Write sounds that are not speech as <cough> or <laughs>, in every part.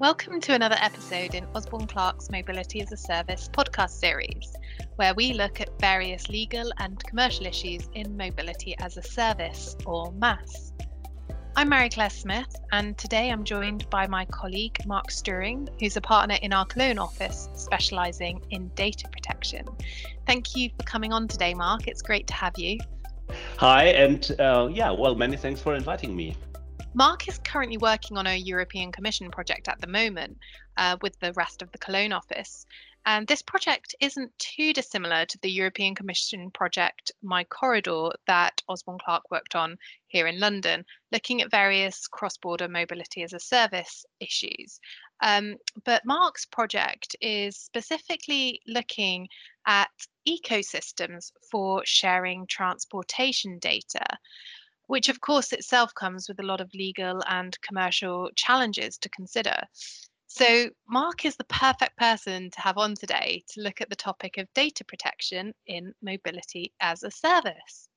Welcome to another episode in Osborne Clarke's Mobility as a Service podcast series, where we look at various legal and commercial issues in mobility as a service, or MaaS. I'm Mary Claire Smith, and today I'm joined by my colleague Mark Störing, who's a partner in our Cologne office specialising in data protection. Thank you for coming on today, Mark. It's great to have you. Hi, and uh, yeah, well, many thanks for inviting me. Mark is currently working on a European Commission project at the moment uh, with the rest of the Cologne office. And this project isn't too dissimilar to the European Commission project MyCorridor that Osborne Clarke worked on here in London, looking at various cross border mobility as a service issues. Um, but Mark's project is specifically looking at ecosystems for sharing transportation data which of course itself comes with a lot of legal and commercial challenges to consider. Mm. So, Mark is the perfect person to have on today to look at the topic of data protection in mobility as a service.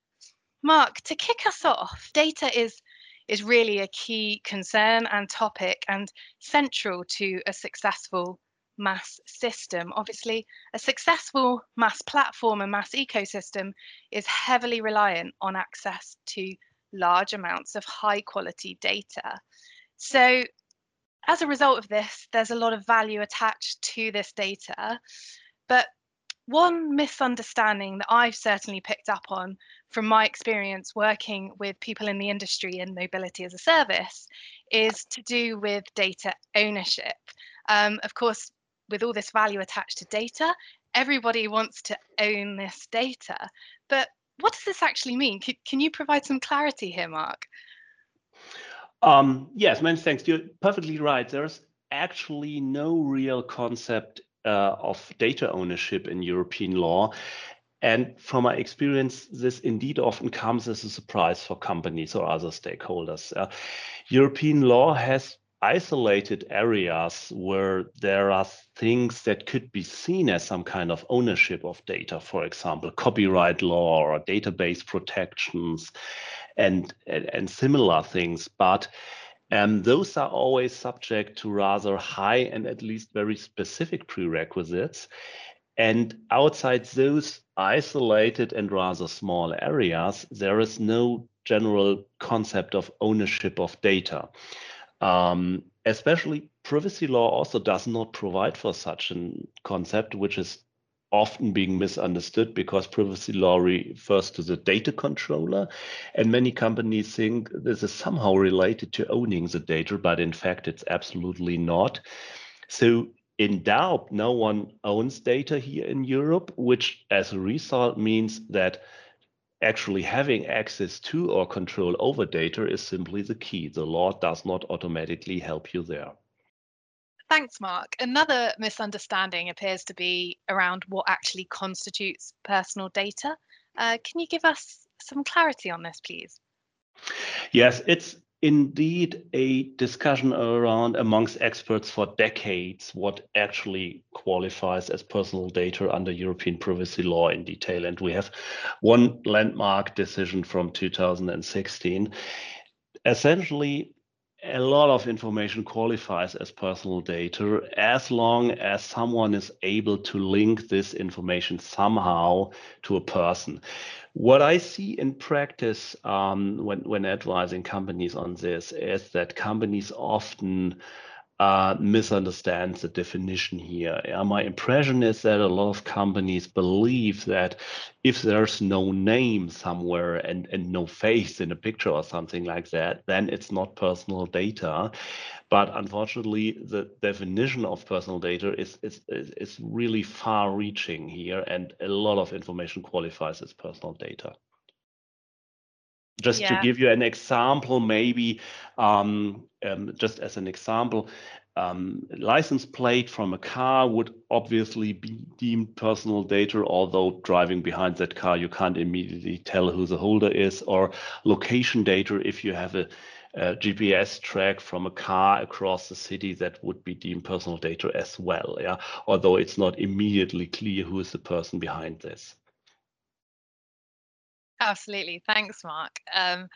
Mark, to kick us off, data is is really a key concern and topic and central to a successful MaaS system. Obviously, a successful MaaS platform and MaaS ecosystem is heavily reliant on access to large amounts of high quality data. So, as a result of this, there's a lot of value attached to this data. But one misunderstanding that I've certainly picked up on from my experience working with people in the industry in mobility as a service is to do with data ownership. Um, of course, with all this value attached to data, everybody wants to own this data. But what does this actually mean? Can, can you provide some clarity here, Mark? Um, yes, many thanks. You're perfectly right. There's actually no real concept uh, of data ownership in European law. And from my experience, this indeed often comes as a surprise for companies or other stakeholders. Uh, European law has isolated areas where there are things that could be seen as some kind of ownership of data, for example, copyright law or database protections and, and, and similar things. But um, those are always subject to rather high and at least very specific prerequisites. And outside those isolated and rather small areas, there is no general concept of ownership of data. Um, especially privacy law also does not provide for such a concept, which is often being misunderstood because privacy law refers to the data controller. And many companies think this is somehow related to owning the data, but in fact, it's absolutely not. So in doubt, no one owns data here in Europe, which as a result means that actually having access to or control over data is simply the key. The law does not automatically help you there. Thanks, Mark. Another misunderstanding appears to be around what actually constitutes personal data. Uh, can you give us some clarity on this, please? Yes, it's indeed a discussion around amongst experts for decades what actually qualifies as personal data under European privacy law in detail. And we have one landmark decision from 2016. Essentially, a lot of information qualifies as personal data as long as someone is able to link this information somehow to a person. What I see in practice um, when, when advising companies on this is that companies often uh, misunderstands the definition here. My impression is that a lot of companies believe that if there's no name somewhere and, and no face in a picture or something like that, then it's not personal data. But unfortunately, the definition of personal data is, is, is really far reaching here, and a lot of information qualifies as personal data just yeah. to give you an example, maybe um, um, just as an example, um, license plate from a car would obviously be deemed personal data, although driving behind that car, you can't immediately tell who the holder is, or location data if you have a, a GPS track from a car across the city that would be deemed personal data as well. Yeah, although it's not immediately clear who is the person behind this. Absolutely. Thanks, Mark. Um,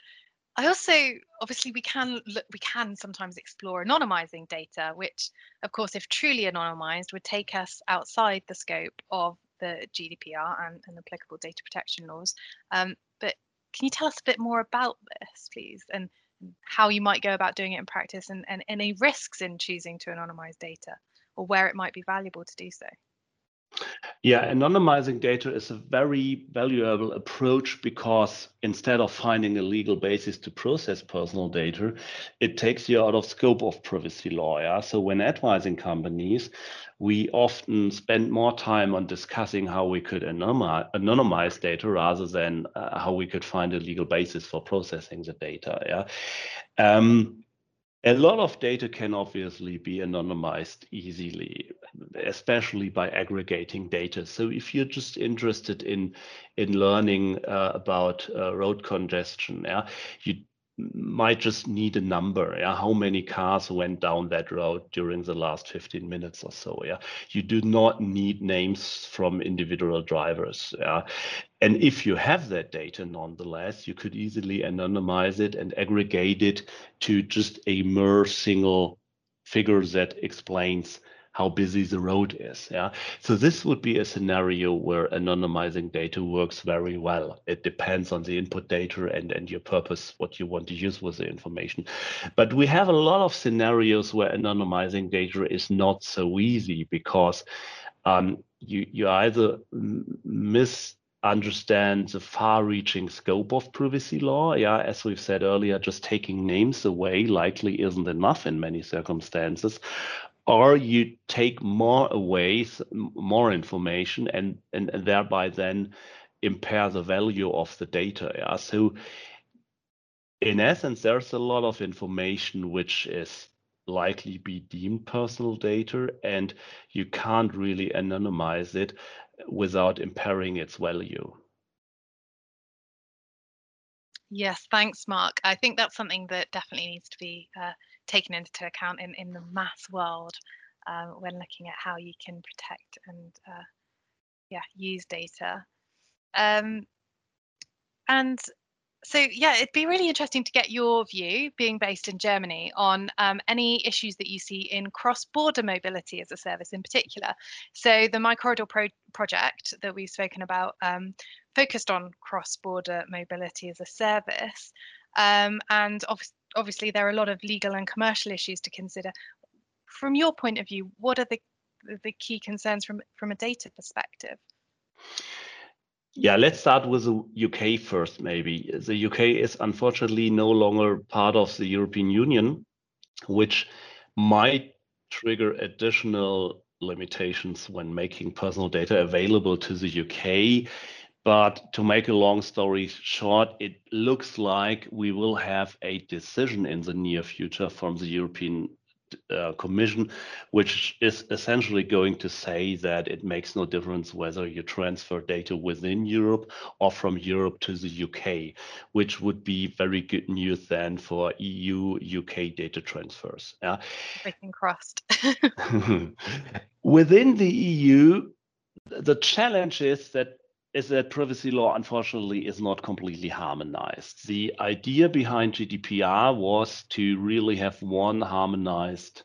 I also obviously we can look we can sometimes explore anonymizing data, which of course, if truly anonymized, would take us outside the scope of the GDPR and, and applicable data protection laws. Um, but can you tell us a bit more about this, please, and how you might go about doing it in practice and, and any risks in choosing to anonymize data or where it might be valuable to do so? Yeah, anonymizing data is a very valuable approach because instead of finding a legal basis to process personal data, it takes you out of scope of privacy law. Yeah? So when advising companies, we often spend more time on discussing how we could anonymize, data rather than uh, how we could find a legal basis for processing the data. Yeah. Um, a lot of data can obviously be anonymized easily, especially by aggregating data. So if you're just interested in in learning uh, about uh, road congestion, yeah, you might just need a number yeah? How many cars went down that road during the last 15 minutes or so yeah? You do not need names from individual drivers yeah? And if you have that data nonetheless you could easily anonymize it and aggregate it to just a mere single figure that explains how busy the road is. Yeah. So this would be a scenario where anonymizing data works very well. It depends on the input data and, and your purpose, what you want to use with the information. But we have a lot of scenarios where anonymizing data is not so easy because um, you, you either miss understand the far-reaching scope of privacy law. Yeah, as we've said earlier, just taking names away likely isn't enough in many circumstances or you take more away more information and, and, and thereby then impair the value of the data yeah? So in essence there's a lot of information which is likely be deemed personal data and you can't really anonymize it without impairing its value. Yes thanks mark. I think that's something that definitely needs to be uh, taken into account in, in the MaaS world uh, when looking at how you can protect and uh, yeah use data. Um, and so yeah, it'd be really interesting to get your view, being based in Germany, on um, any issues that you see in cross-border mobility as a service in particular. So the MyCorridor Pro project that we've spoken about um, focused on cross-border mobility as a service, um, and obviously there are a lot of legal and commercial issues to consider. From your point of view, what are the the key concerns from from a data perspective? Yeah, let's start with the UK first, maybe. The UK is unfortunately no longer part of the European Union, which might trigger additional limitations when making personal data available to the UK. But to make a long story short, it looks like we will have a decision in the near future from the European uh, Commission, which is essentially going to say that it makes no difference whether you transfer data within Europe or from Europe to the UK, which would be very good news then for EU UK data transfers. Yeah. Crossed. <laughs> within the EU, the challenge is that is that privacy law, unfortunately, is not completely harmonized. The idea behind GDPR was to really have one harmonized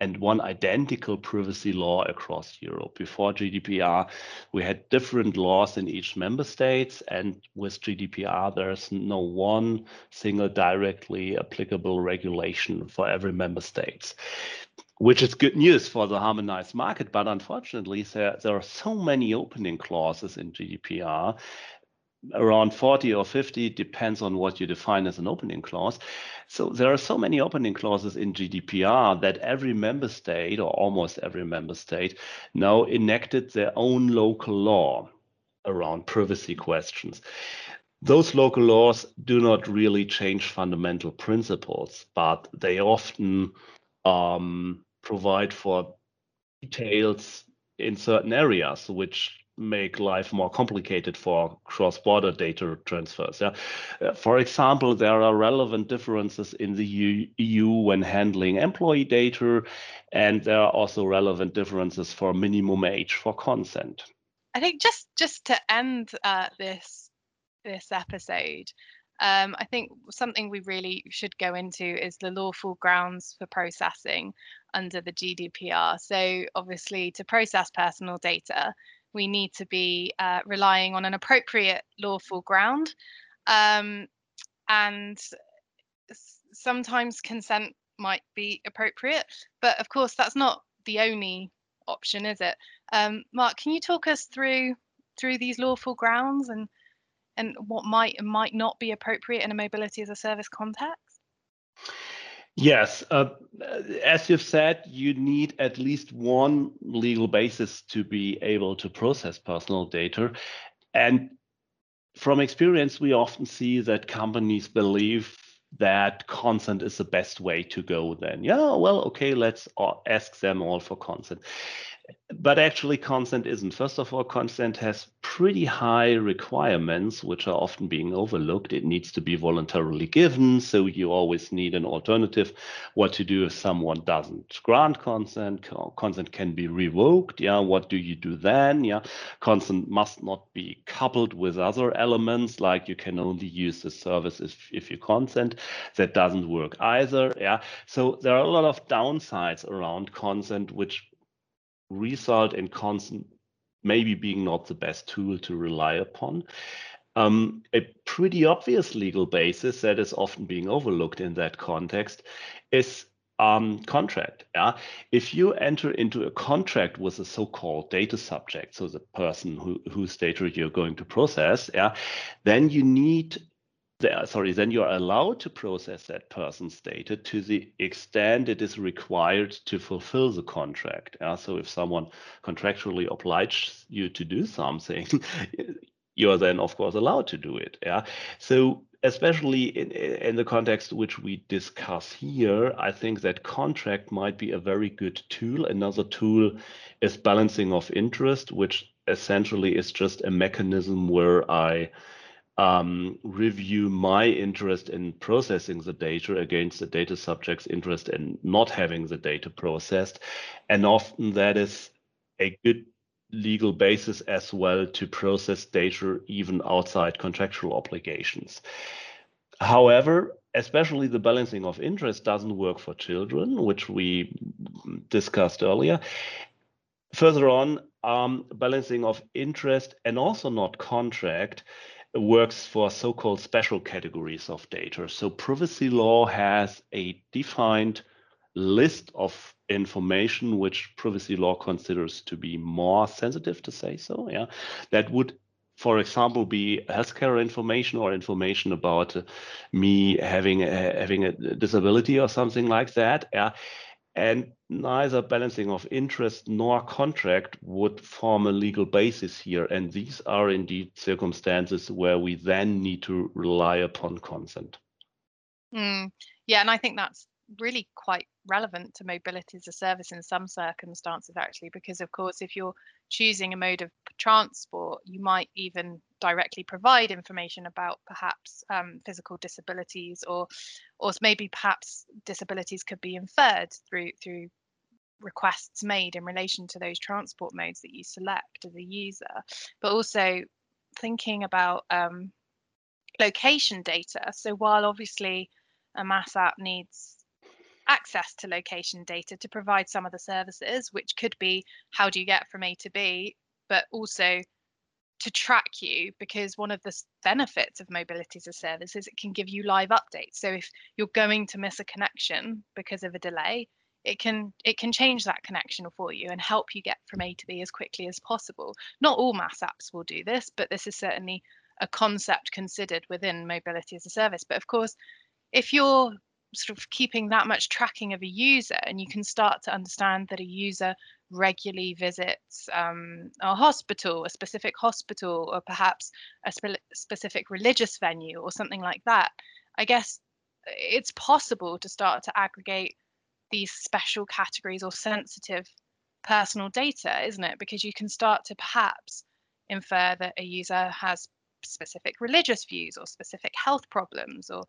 and one identical privacy law across Europe. Before GDPR, we had different laws in each member state, and with GDPR, there's no one single directly applicable regulation for every member state which is good news for the harmonized market. But unfortunately, there, there are so many opening clauses in GDPR, around 40 or 50, depends on what you define as an opening clause. So there are so many opening clauses in GDPR that every member state, or almost every member state, now enacted their own local law around privacy questions. Those local laws do not really change fundamental principles, but they often um, provide for details in certain areas which make life more complicated for cross-border data transfers. Yeah. Uh, for example, there are relevant differences in the EU when handling employee data, and there are also relevant differences for minimum age for consent. I think just just to end uh, this this episode, um, I think something we really should go into is the lawful grounds for processing under the GDPR. So, obviously, to process personal data, we need to be uh, relying on an appropriate lawful ground. Um, and sometimes consent might be appropriate, but of course, that's not the only option, is it? Um, Mark, can you talk us through through these lawful grounds and and what might and might not be appropriate in a mobility as a service context? Yes, uh, as you've said, you need at least one legal basis to be able to process personal data. And from experience, we often see that companies believe that consent is the best way to go then yeah well okay let's ask them all for consent but actually consent isn't. First of all consent has pretty high requirements which are often being overlooked. It needs to be voluntarily given so you always need an alternative. What to do if someone doesn't grant consent? Consent can be revoked yeah? What do you do then yeah? Consent must not be coupled with other elements like you can only use the service if, if you consent. That doesn't work either yeah? So there are a lot of downsides around consent which result in consent maybe being not the best tool to rely upon. Um, a pretty obvious legal basis that is often being overlooked in that context is um, contract. Yeah, if you enter into a contract with a so-called data subject, so the person who, whose data you're going to process, yeah, then you need the, sorry, then you are allowed to process that person's data to the extent it is required to fulfill the contract. Yeah? So if someone contractually obliges you to do something, <laughs> you are then of course allowed to do it. Yeah. So especially in, in the context which we discuss here, I think that contract might be a very good tool. Another tool is balancing of interest, which essentially is just a mechanism where I um, review my interest in processing the data against the data subject's interest in not having the data processed. And often that is a good legal basis as well to process data even outside contractual obligations. However, especially the balancing of interest doesn't work for children, which we discussed earlier. Further on, um, balancing of interest and also not contract works for so-called special categories of data. So privacy law has a defined list of information which privacy law considers to be more sensitive to say so yeah that would for example be healthcare information or information about uh, me having a, having a disability or something like that yeah and neither balancing of interest nor contract would form a legal basis here. And these are indeed circumstances where we then need to rely upon consent. Mm, yeah, and I think that's really quite relevant to mobility as a service in some circumstances, actually, because of course, if you're choosing a mode of transport, you might even directly provide information about perhaps um, physical disabilities or or maybe perhaps disabilities could be inferred through through requests made in relation to those transport modes that you select as a user. But also thinking about um, location data. So while obviously a MaaS app needs access to location data to provide some of the services, which could be how do you get from A to B, but also to track you because one of the benefits of mobility as a service is it can give you live updates. So if you're going to miss a connection because of a delay, it can it can change that connection for you and help you get from A to B as quickly as possible. Not all MaaS apps will do this, but this is certainly a concept considered within mobility as a service. But of course, if you're sort of keeping that much tracking of a user and you can start to understand that a user regularly visits um, a hospital a specific hospital or perhaps a spe- specific religious venue or something like that i guess it's possible to start to aggregate these special categories or sensitive personal data isn't it? Because you can start to perhaps infer that a user has specific religious views or specific health problems or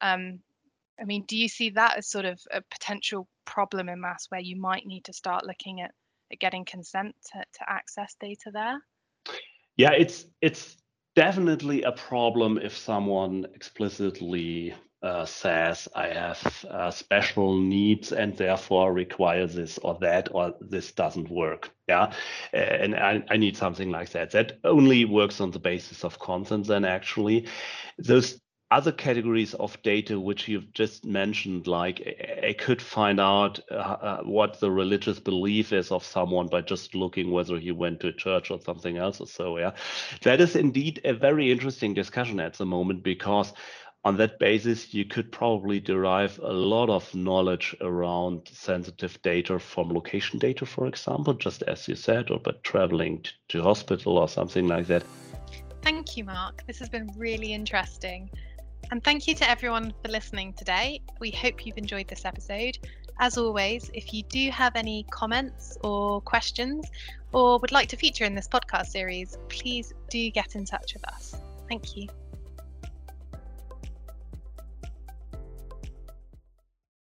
um, I mean, do you see that as sort of a potential problem in MaaS where you might need to start looking at, at getting consent to, to access data there? Yeah, it's it's definitely a problem if someone explicitly uh, says I have uh, special needs and therefore require this or that or this doesn't work. Yeah, and I, I need something like that. That only works on the basis of consent. Then actually, those other categories of data which you've just mentioned, like I could find out uh, uh, what the religious belief is of someone by just looking whether he went to church or something else or so. Yeah, that is indeed a very interesting discussion at the moment because on that basis, you could probably derive a lot of knowledge around sensitive data from location data, for example, just as you said, or by traveling to hospital or something like that. Thank you, Mark. This has been really interesting. And thank you to everyone for listening today. We hope you've enjoyed this episode. As always, if you do have any comments or questions or would like to feature in this podcast series, please do get in touch with us. Thank you.